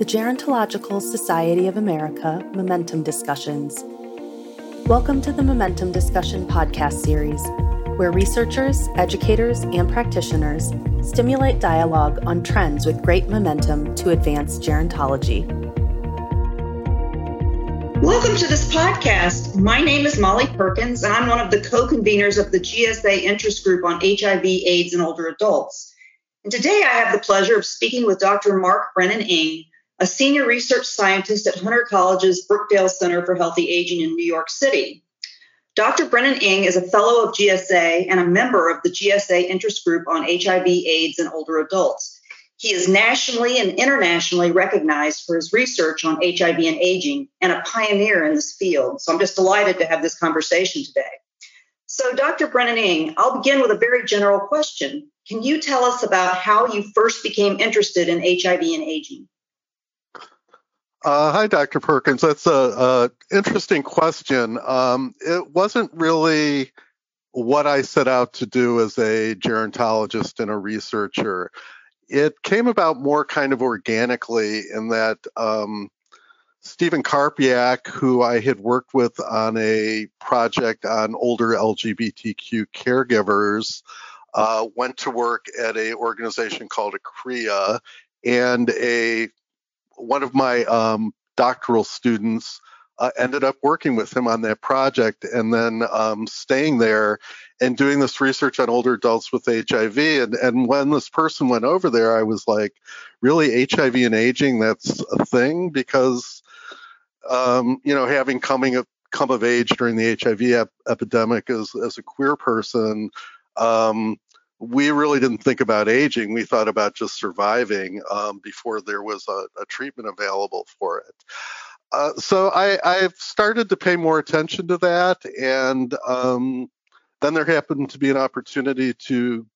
the Gerontological Society of America Momentum Discussions. Welcome to the Momentum Discussion podcast series, where researchers, educators, and practitioners stimulate dialogue on trends with great momentum to advance gerontology. Welcome to this podcast. My name is Molly Perkins, and I'm one of the co conveners of the GSA Interest Group on HIV, AIDS, and Older Adults. And today I have the pleasure of speaking with Dr. Mark Brennan Ing, a senior research scientist at Hunter College's Brookdale Center for Healthy Aging in New York City. Dr. Brennan Ing is a fellow of GSA and a member of the GSA Interest Group on HIV, AIDS, and Older Adults. He is nationally and internationally recognized for his research on HIV and aging and a pioneer in this field. So I'm just delighted to have this conversation today. So, Dr. Brennan Ing, I'll begin with a very general question. Can you tell us about how you first became interested in HIV and aging? Uh, hi, Dr. Perkins. That's a, a interesting question. Um, it wasn't really what I set out to do as a gerontologist and a researcher. It came about more kind of organically in that um, Stephen Karpiak, who I had worked with on a project on older LGBTQ caregivers, uh, went to work at a organization called ACRIA, and a one of my um, doctoral students uh, ended up working with him on that project and then um, staying there and doing this research on older adults with HIV. And, and when this person went over there, I was like, really, HIV and aging, that's a thing? Because, um, you know, having coming of, come of age during the HIV ep- epidemic as, as a queer person, um, we really didn't think about aging. We thought about just surviving um, before there was a, a, treatment available for it. Uh, so I, I've started to pay more attention to that, and um, then there happened to be an opportunity to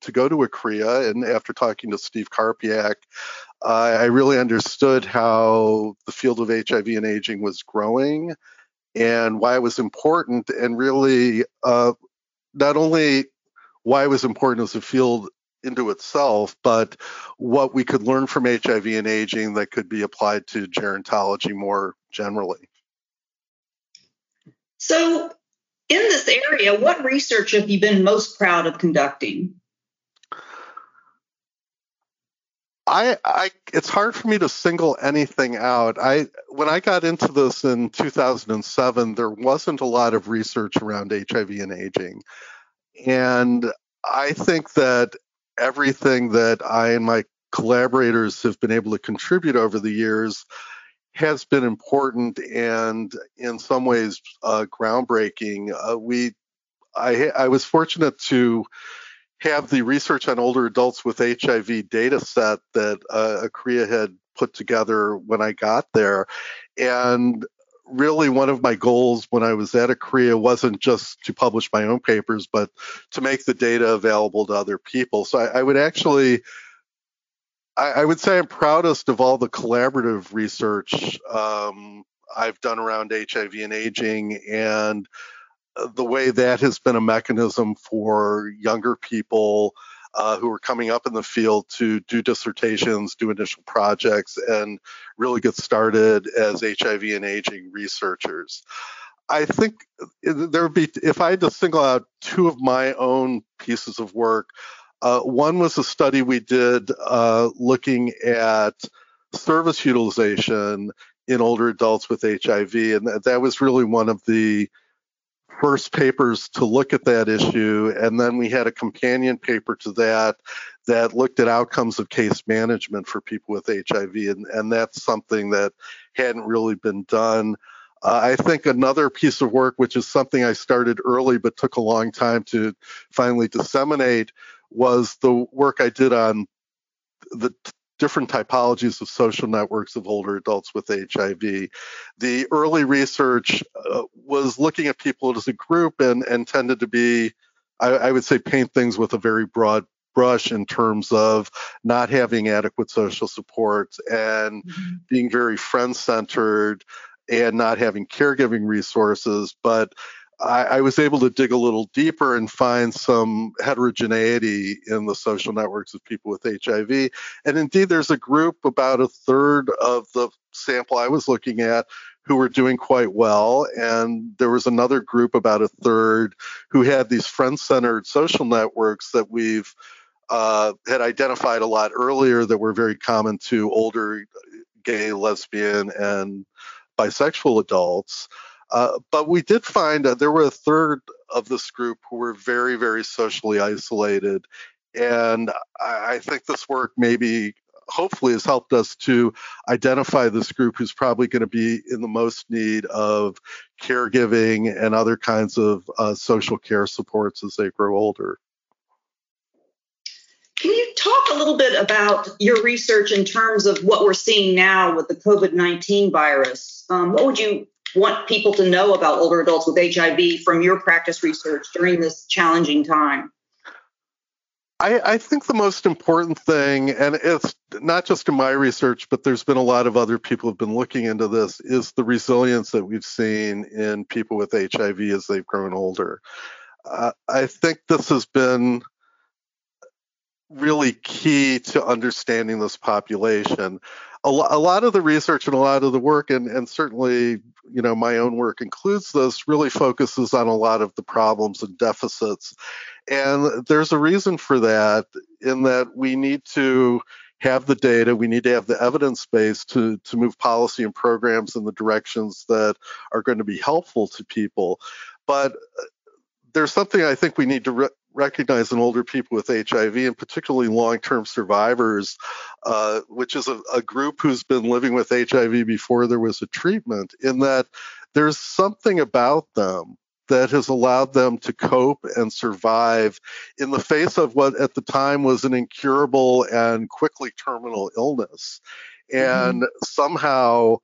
to go to ACRIA, and after talking to Steve Karpiak, uh, I really understood how the field of HIV and aging was growing, and why it was important, and really uh, not only why it was important as a field into itself, but what we could learn from HIV and aging that could be applied to gerontology more generally. So, in this area, what research have you been most proud of conducting? I, I, it's hard for me to single anything out. I, when I got into this in 2007, there wasn't a lot of research around HIV and aging. And I think that everything that I and my collaborators have been able to contribute over the years has been important and in some ways uh, groundbreaking. Uh, we, I, I was fortunate to have the research on older adults with HIV data set that uh, ACRIA had put together when I got there. And really one of my goals when I was at ACRIA wasn't just to publish my own papers, but to make the data available to other people. So I, I would actually, I, I, would say I'm proudest of all the collaborative research um, I've done around HIV and aging and the way that has been a mechanism for younger people uh, who are coming up in the field to do dissertations, do initial projects, and really get started as HIV and aging researchers. I think there would be, if I had to single out two of my own pieces of work, uh, one was a study we did uh, looking at service utilization in older adults with HIV, and that, that was really one of the first papers to look at that issue, and then we had a companion paper to that that looked at outcomes of case management for people with HIV, and, and that's something that hadn't really been done. Uh, I think another piece of work, which is something I started early but took a long time to finally disseminate, was the work I did on the different typologies of social networks of older adults with HIV. The early research uh, was looking at people as a group and, and tended to be, I, I would say, paint things with a very broad brush in terms of not having adequate social support and mm-hmm. being very friend centered and not having caregiving resources. But I, I, was able to dig a little deeper and find some heterogeneity in the social networks of people with HIV. And indeed, there's a group, about a third of the sample I was looking at, who were doing quite well. And there was another group, about a third, who had these friend centered social networks that we've uh, had identified a lot earlier that were very common to older gay, lesbian, and bisexual adults. Uh, but we did find that there were a third of this group who were very, very socially isolated. And I, I think this work maybe hopefully has helped us to identify this group who's probably going to be in the most need of caregiving and other kinds of uh, social care supports as they grow older. Can you talk a little bit about your research in terms of what we're seeing now with the COVID 19 virus? Um, what would you want people to know about older adults with HIV from your practice research during this challenging time? I, I, think the most important thing, and it's not just in my research, but there's been a lot of other people who've been looking into this, is the resilience that we've seen in people with HIV as they've grown older. Uh, I think this has been really key to understanding this population. A, lo- a, lot of the research and a lot of the work, and, and certainly, you know, my own work includes this, really focuses on a lot of the problems and deficits. And there's a reason for that, in that we need to have the data, we need to have the evidence base to, to move policy and programs in the directions that are going to be helpful to people. But uh, there's something I think we need to re- recognize in older people with HIV, and particularly long term survivors, uh, which is a, a, group who's been living with HIV before there was a treatment, in that there's something about them that has allowed them to cope and survive in the face of what at the time was an incurable and quickly terminal illness. And mm-hmm. somehow,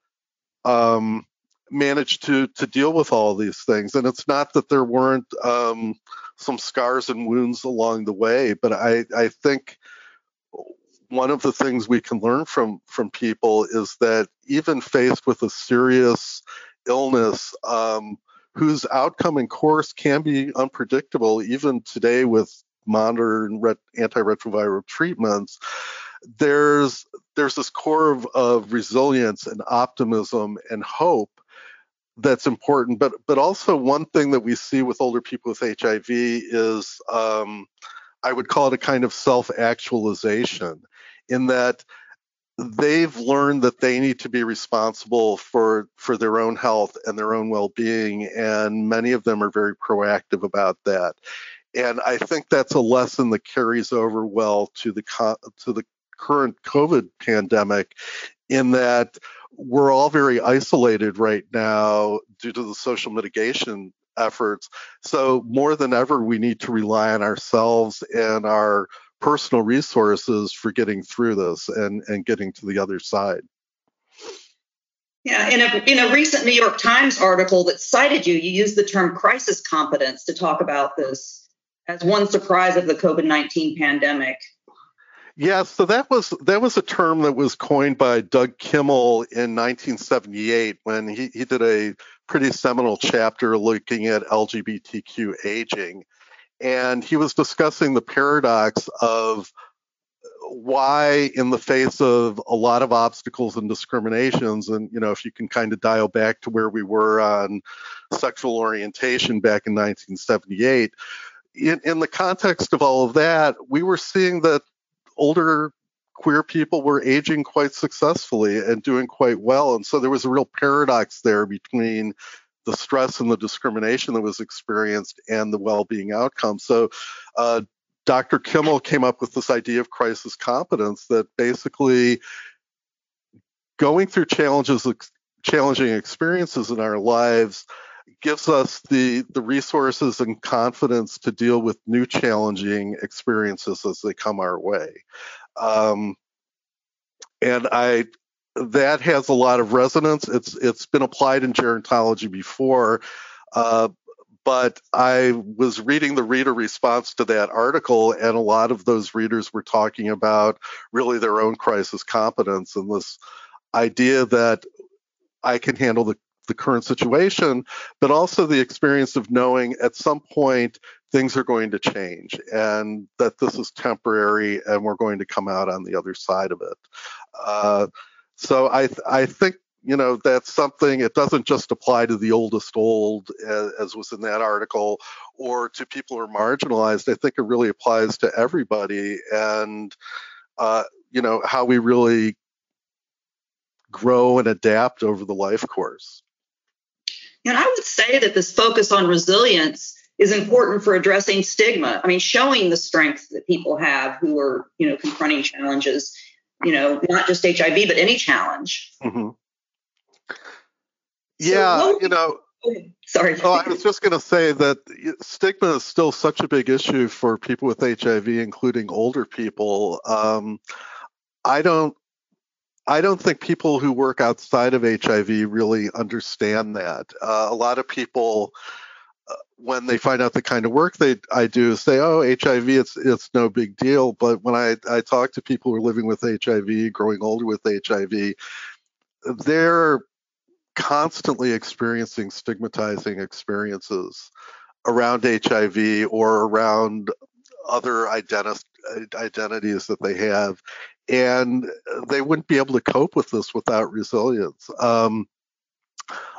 um, managed to to deal with all these things and it's not that there weren't um, some scars and wounds along the way. But I, I think one of the things we can learn from from people is that even faced with a serious illness, um, whose outcome and course can be unpredictable, even today with modern ret- antiretroviral treatments, there's there's this core of, of resilience and optimism and hope that's important. But but also one thing that we see with older people with HIV is um, I would call it a kind of self-actualization, in that they've learned that they need to be responsible for for their own health and their own well-being, and many of them are very proactive about that. And I think that's a lesson that carries over well to the to the current COVID pandemic, in that we're all very isolated right now due to the social mitigation efforts. So, more than ever, we need to rely on ourselves and our personal resources for getting through this and, and getting to the other side. Yeah, in a, in a recent New York Times article that cited you, you used the term crisis competence to talk about this as one surprise of the COVID 19 pandemic. Yeah, so that was that was a term that was coined by Doug Kimmel in 1978 when he, he did a pretty seminal chapter looking at LGBTQ aging. And he was discussing the paradox of why in the face of a lot of obstacles and discriminations and you know if you can kind of dial back to where we were on sexual orientation back in 1978 in, in the context of all of that we were seeing that older queer people were aging quite successfully and doing quite well. And so there was a real paradox there between the stress and the discrimination that was experienced and the well being outcome. So uh, Dr. Kimmel came up with this idea of crisis competence that basically going through challenges, challenging experiences in our lives gives us the the resources and confidence to deal with new challenging experiences as they come our way. Um, and i that has a lot of resonance. It's it's been applied in gerontology before uh, but I was reading the reader response to that article, and a lot of those readers were talking about really their own crisis competence and this idea that I can handle the the current situation, but also the experience of knowing at some point things are going to change and that this is temporary and we're going to come out on the other side of it. Uh, so I I think you know that's something it doesn't just apply to the oldest old as, as, was in that article or to people who are marginalized i think it really applies to everybody and uh, you know how we really grow and adapt over the life course and i would say that this focus on resilience is important for addressing stigma i mean showing the strength that people have who are you know confronting challenges you know not just hiv but any challenge mm-hmm. yeah so you know Sorry. Oh, I was just going to say that stigma is still such a big issue for people with HIV, including older people. Um, I don't I don't think people who work outside of HIV really understand that. Uh, a lot of people, uh, when they find out the kind of work they I do, say, "Oh, HIV, it's it's no big deal." But when I I talk to people who are living with HIV, growing older with HIV, they're constantly experiencing stigmatizing experiences around HIV or around other identi- identities that they have and they wouldn't be able to cope with this without resilience. Um,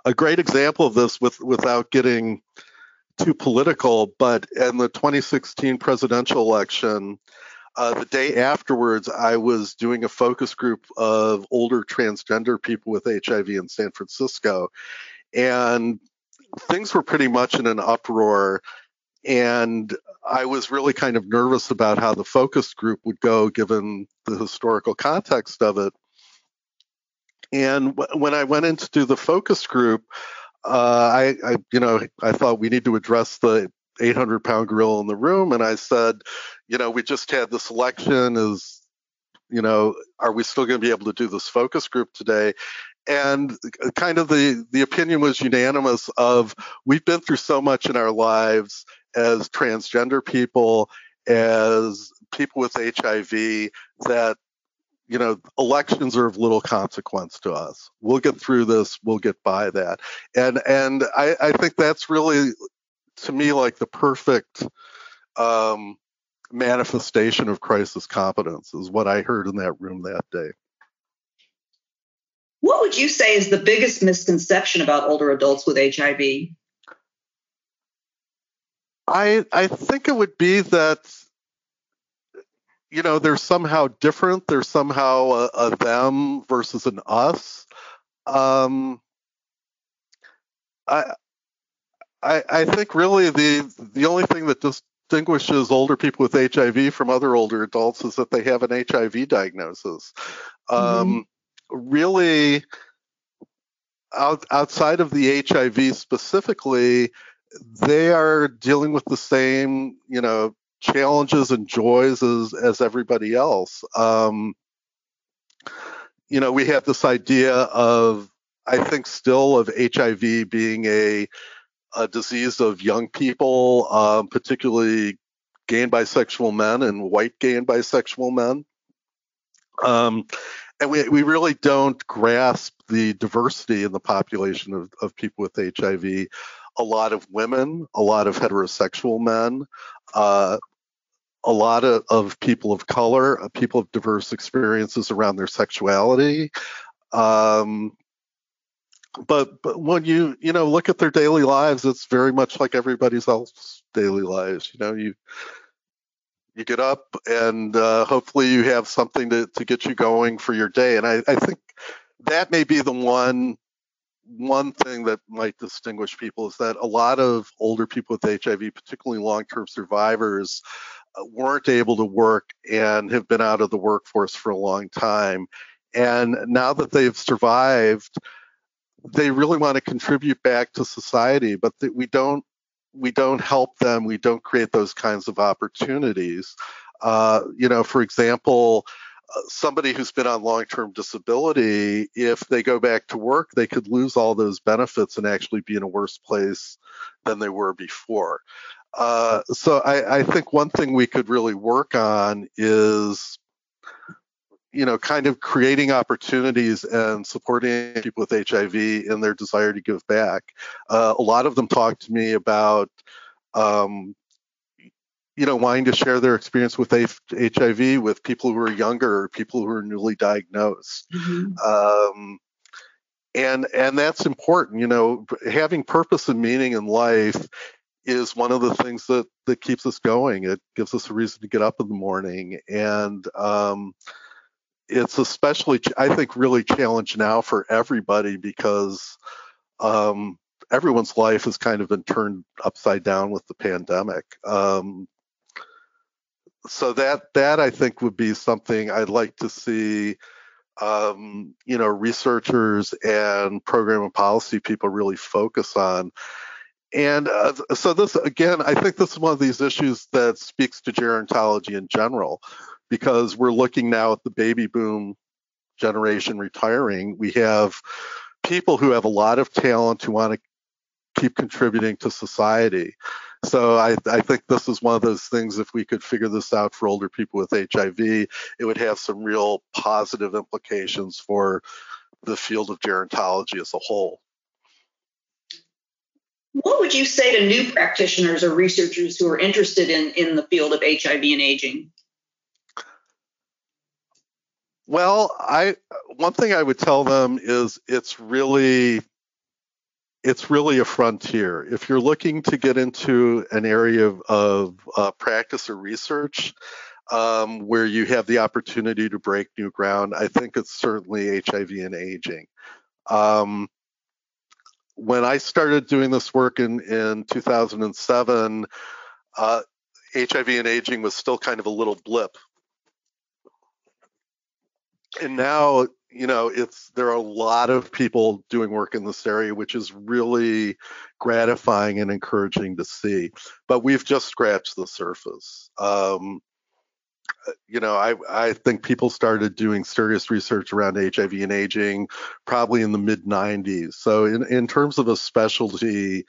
a great example of this, with without getting too political, but in the 2016 presidential election, uh, the day afterwards, I was doing a focus group of older transgender people with HIV in San Francisco, and things were pretty much in an uproar and I was really kind of nervous about how the focus group would go given the historical context of it. And w- when I went in to do the focus group, uh, I, I, you know, I thought we need to address the 800 pound gorilla in the room. And I said, you know, we just had this election. Is, you know, are we still going to be able to do this focus group today? and kind of the the opinion was unanimous of we've been through so much in our lives as transgender people, as people with HIV, that you know elections are of little consequence to us. We'll get through this. We'll get by that. And and I, I think that's really to me like the perfect um, manifestation of crisis competence is what I heard in that room that day. What would you say is the biggest misconception about older adults with HIV? I I think it would be that you know they're somehow different. They're somehow a, a them versus an us. Um, I, I I think really the the only thing that distinguishes older people with HIV from other older adults is that they have an HIV diagnosis. Um, mm-hmm. Really, out, outside of the HIV specifically, they are dealing with the same, you know, challenges and joys as as everybody else. Um, you know, we have this idea of, I think, still of HIV being a a disease of young people, um, particularly gay and bisexual men and white gay and bisexual men. Um, and we, we really don't grasp the diversity in the population of, of people with HIV a lot of women, a lot of heterosexual men, uh, a lot of, of, people of color, uh, people of diverse experiences around their sexuality. Um, but but when you you know look at their daily lives, it's very much like everybody's else daily lives. You know, you you get up and uh, hopefully you have something to, to get you going for your day. And I, I think that may be the one one thing that might distinguish people is that a lot of older people with HIV, particularly long term survivors, uh, weren't able to work and have been out of the workforce for a long time. And now that they've survived, they really want to contribute back to society, but we don't we don't help them. We don't create those kinds of opportunities. Uh, you know, for example, somebody who's been on long-term disability if they go back to work they could lose all those benefits and actually be in a worse place than they were before uh, so I, I, think one thing we could really work on is you know, kind of creating opportunities and supporting people with HIV in their desire to give back. Uh, a lot of them talk to me about, um, you know, wanting to share their experience with HIV with people who are younger or people who are newly diagnosed. Mm-hmm. Um, and and that's important. You know, having purpose and meaning in life is one of the things that that keeps us going. It gives us a reason to get up in the morning and um, it's especially i think really challenged now for everybody because um, everyone's life has kind of been turned upside down with the pandemic um, so that that i think would be something i'd like to see um, you know researchers and program and policy people really focus on and uh, so this again i think this is one of these issues that speaks to gerontology in general because we're looking now at the baby boom generation retiring. We have people who have a lot of talent who want to keep contributing to society. So I, I, think this is one of those things. If we could figure this out for older people with HIV, it would have some real positive implications for the field of gerontology as a whole. What would you say to new practitioners or researchers who are interested in, in the field of HIV and aging? Well, I one thing I would tell them is it's really it's really a frontier. If you're looking to get into an area of, of uh, practice or research um, where you have the opportunity to break new ground, I think it's certainly HIV and aging. Um, when I started doing this work in, in 2007, uh, HIV and aging was still kind of a little blip and now you know it's there are a lot of people doing work in this area which is really gratifying and encouraging to see. But we've just scratched the surface. Um, uh, you know I, I think people started doing serious research around hiv and aging probably in the mid 90s so in, in terms of a specialty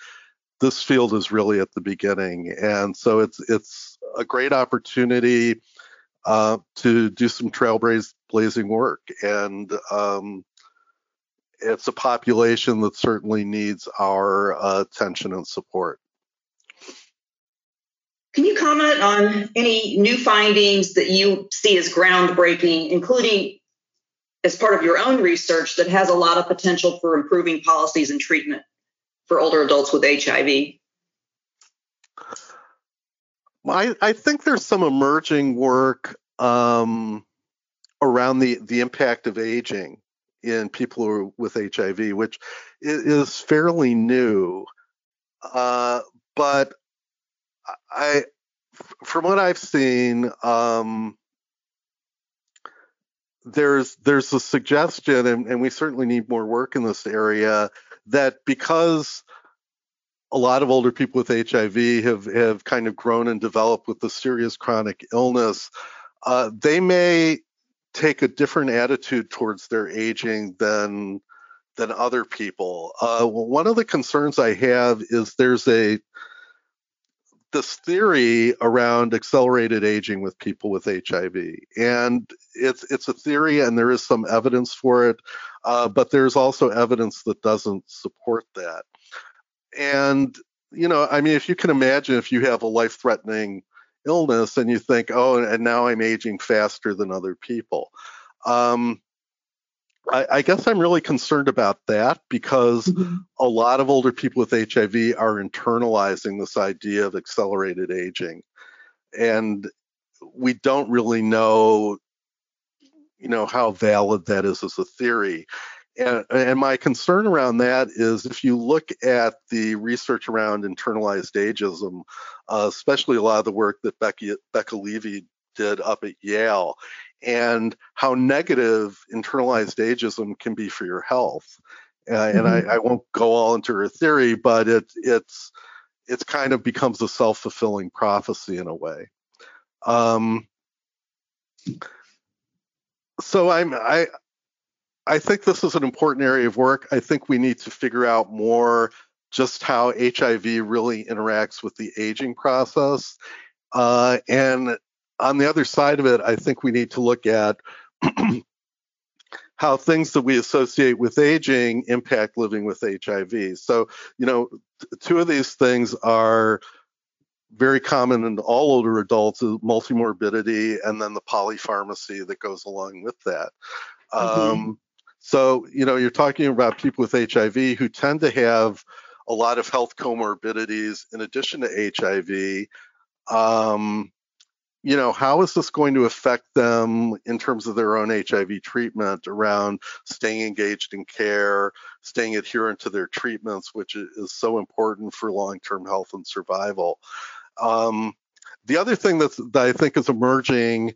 this field is really at the beginning. And so it's it's a great opportunity uh, to do some trailblazing work. And um, it's a population that certainly needs our uh, attention and support. Can you comment on any new findings that you see as groundbreaking, including as part of your own research that has a lot of potential for improving policies and treatment for older adults with HIV? I, I think there's some emerging work um, around the, the impact of aging in people who are with HIV, which is fairly new. Uh, but I, from what I've seen, um, there's there's a suggestion, and, and we certainly need more work in this area, that because a lot of older people with HIV have, have kind of grown and developed with the serious chronic illness, uh, they may take a different attitude towards their aging than than other people. Uh, one of the concerns I have is there's a this theory around accelerated aging with people with HIV, and it's it's a theory, and there is some evidence for it, uh, but there's also evidence that doesn't support that. And you know, I mean, if you can imagine, if you have a life-threatening illness and you think, oh, and now I'm aging faster than other people. Um, I, I, guess I'm really concerned about that because mm-hmm. a lot of older people with HIV are internalizing this idea of accelerated aging. And we don't really know, you know, how valid that is as a theory. And, and, my concern around that is if you look at the research around internalized ageism, uh, especially a lot of the work that Becky, Becca Levy did up at Yale, and how negative internalized ageism can be for your health. Uh, mm-hmm. And I, mm-hmm. I, won't go all into her theory, but it, it's it's kind of becomes a self fulfilling prophecy in a way. Um, so I'm I I think this is an important area of work. I think we need to figure out more just how HIV really interacts with the aging process. Uh, and on the other side of it, I think we need to look at how things that we associate with aging impact living with HIV. So, you know, two of these things are very common in all older adults multimorbidity and then the polypharmacy that goes along with that. Mm-hmm. Um, so, you know, you're talking about people with HIV who tend to have a lot of health comorbidities in addition to HIV. Um, you know, how is this going to affect them in terms of their own HIV treatment around staying engaged in care, staying adherent to their treatments, which is so important for long term health and survival? Um, the other thing that's, that I think is emerging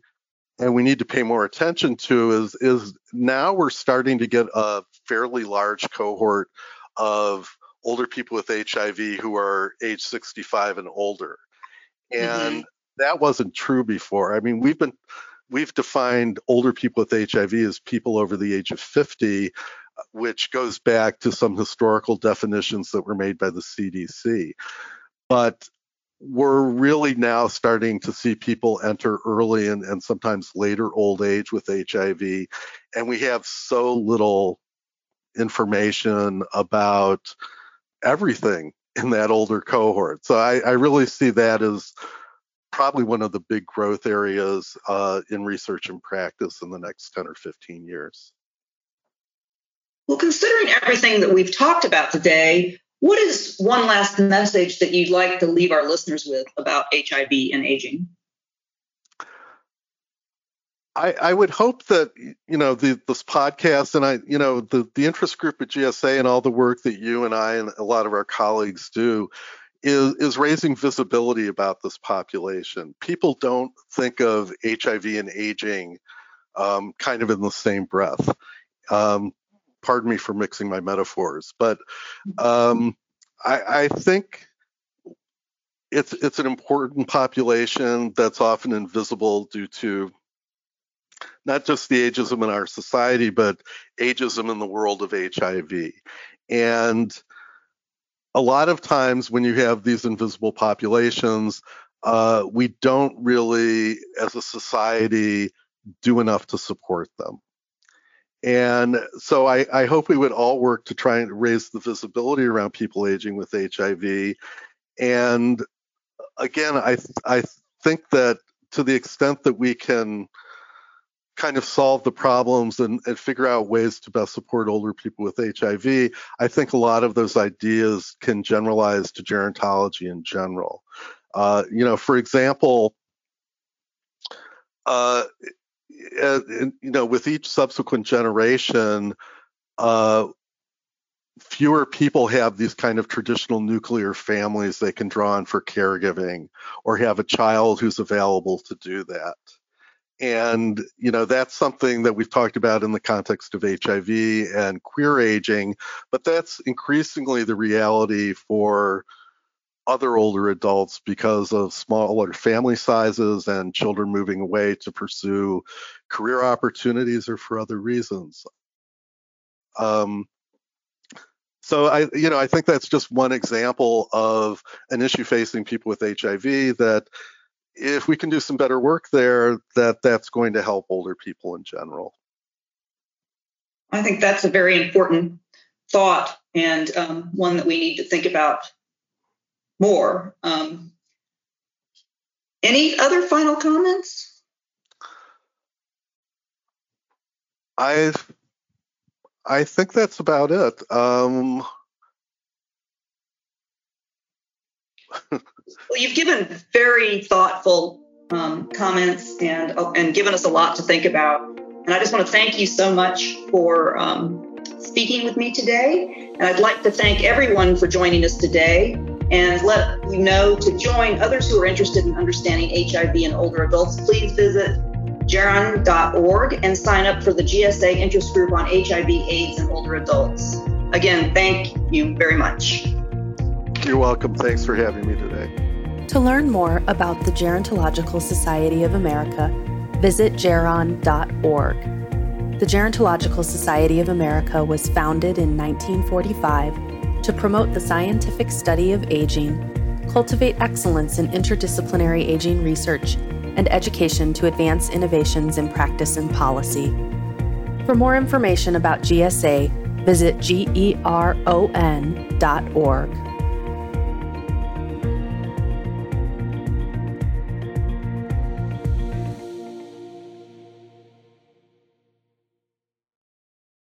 and we need to pay more attention to is is now we're starting to get a fairly large cohort of older people with HIV who are age 65 and older. And mm-hmm. that wasn't true before. I mean, we've been we've defined older people with HIV as people over the age of 50, which goes back to some historical definitions that were made by the CDC. But we're really now starting to see people enter early and, and sometimes later old age with HIV. And we have so little information about everything in that older cohort. So I, I really see that as probably one of the big growth areas uh, in research and practice in the next 10 or 15 years. Well, considering everything that we've talked about today, what is one last message that you'd like to leave our listeners with about HIV and aging? I, I would hope that you know the, this podcast and I you know the the interest group at GSA and all the work that you and I and a lot of our colleagues do is is raising visibility about this population. People don't think of HIV and aging um, kind of in the same breath. Um, pardon me for mixing my metaphors, but um, I, I think it's it's an important population that's often invisible due to not just the ageism in our society, but ageism in the world of HIV. And a lot of times when you have these invisible populations, uh, we don't really, as a society, do enough to support them. And so I, I, hope we would all work to try and raise the visibility around people aging with HIV. And again, I I think that to the extent that we can kind of solve the problems and, and figure out ways to best support older people with HIV, I think a lot of those ideas can generalize to gerontology in general. Uh, you know, for example, uh, uh, you know, with each subsequent generation, uh, fewer people have these kind of traditional nuclear families they can draw on for caregiving or have a child who's available to do that. And, you know, that's something that we've talked about in the context of HIV and queer aging, but that's increasingly the reality for other older adults because of smaller family sizes and children moving away to pursue career opportunities or for other reasons. Um, so I, you know, I think that's just one example of an issue facing people with HIV that if we can do some better work there, that that's going to help older people in general. I think that's a very important thought and um, one that we need to think about more. Um, any other final comments? I I think that's about it. Um, well, you've given very thoughtful um, comments and and given us a lot to think about. And I just want to thank you so much for um, speaking with me today. And I'd like to thank everyone for joining us today and let you know to join others who are interested in understanding HIV in older adults. Please visit geron.org and sign up for the GSA interest group on HIV, AIDS, and older adults. Again, thank you very much. You're welcome. Thanks for having me today. To learn more about the Gerontological Society of America, visit geron.org. The Gerontological Society of America was founded in 1945 to promote the scientific study of aging, cultivate excellence in interdisciplinary aging research, and education to advance innovations in practice and policy. For more information about GSA, visit geron.org.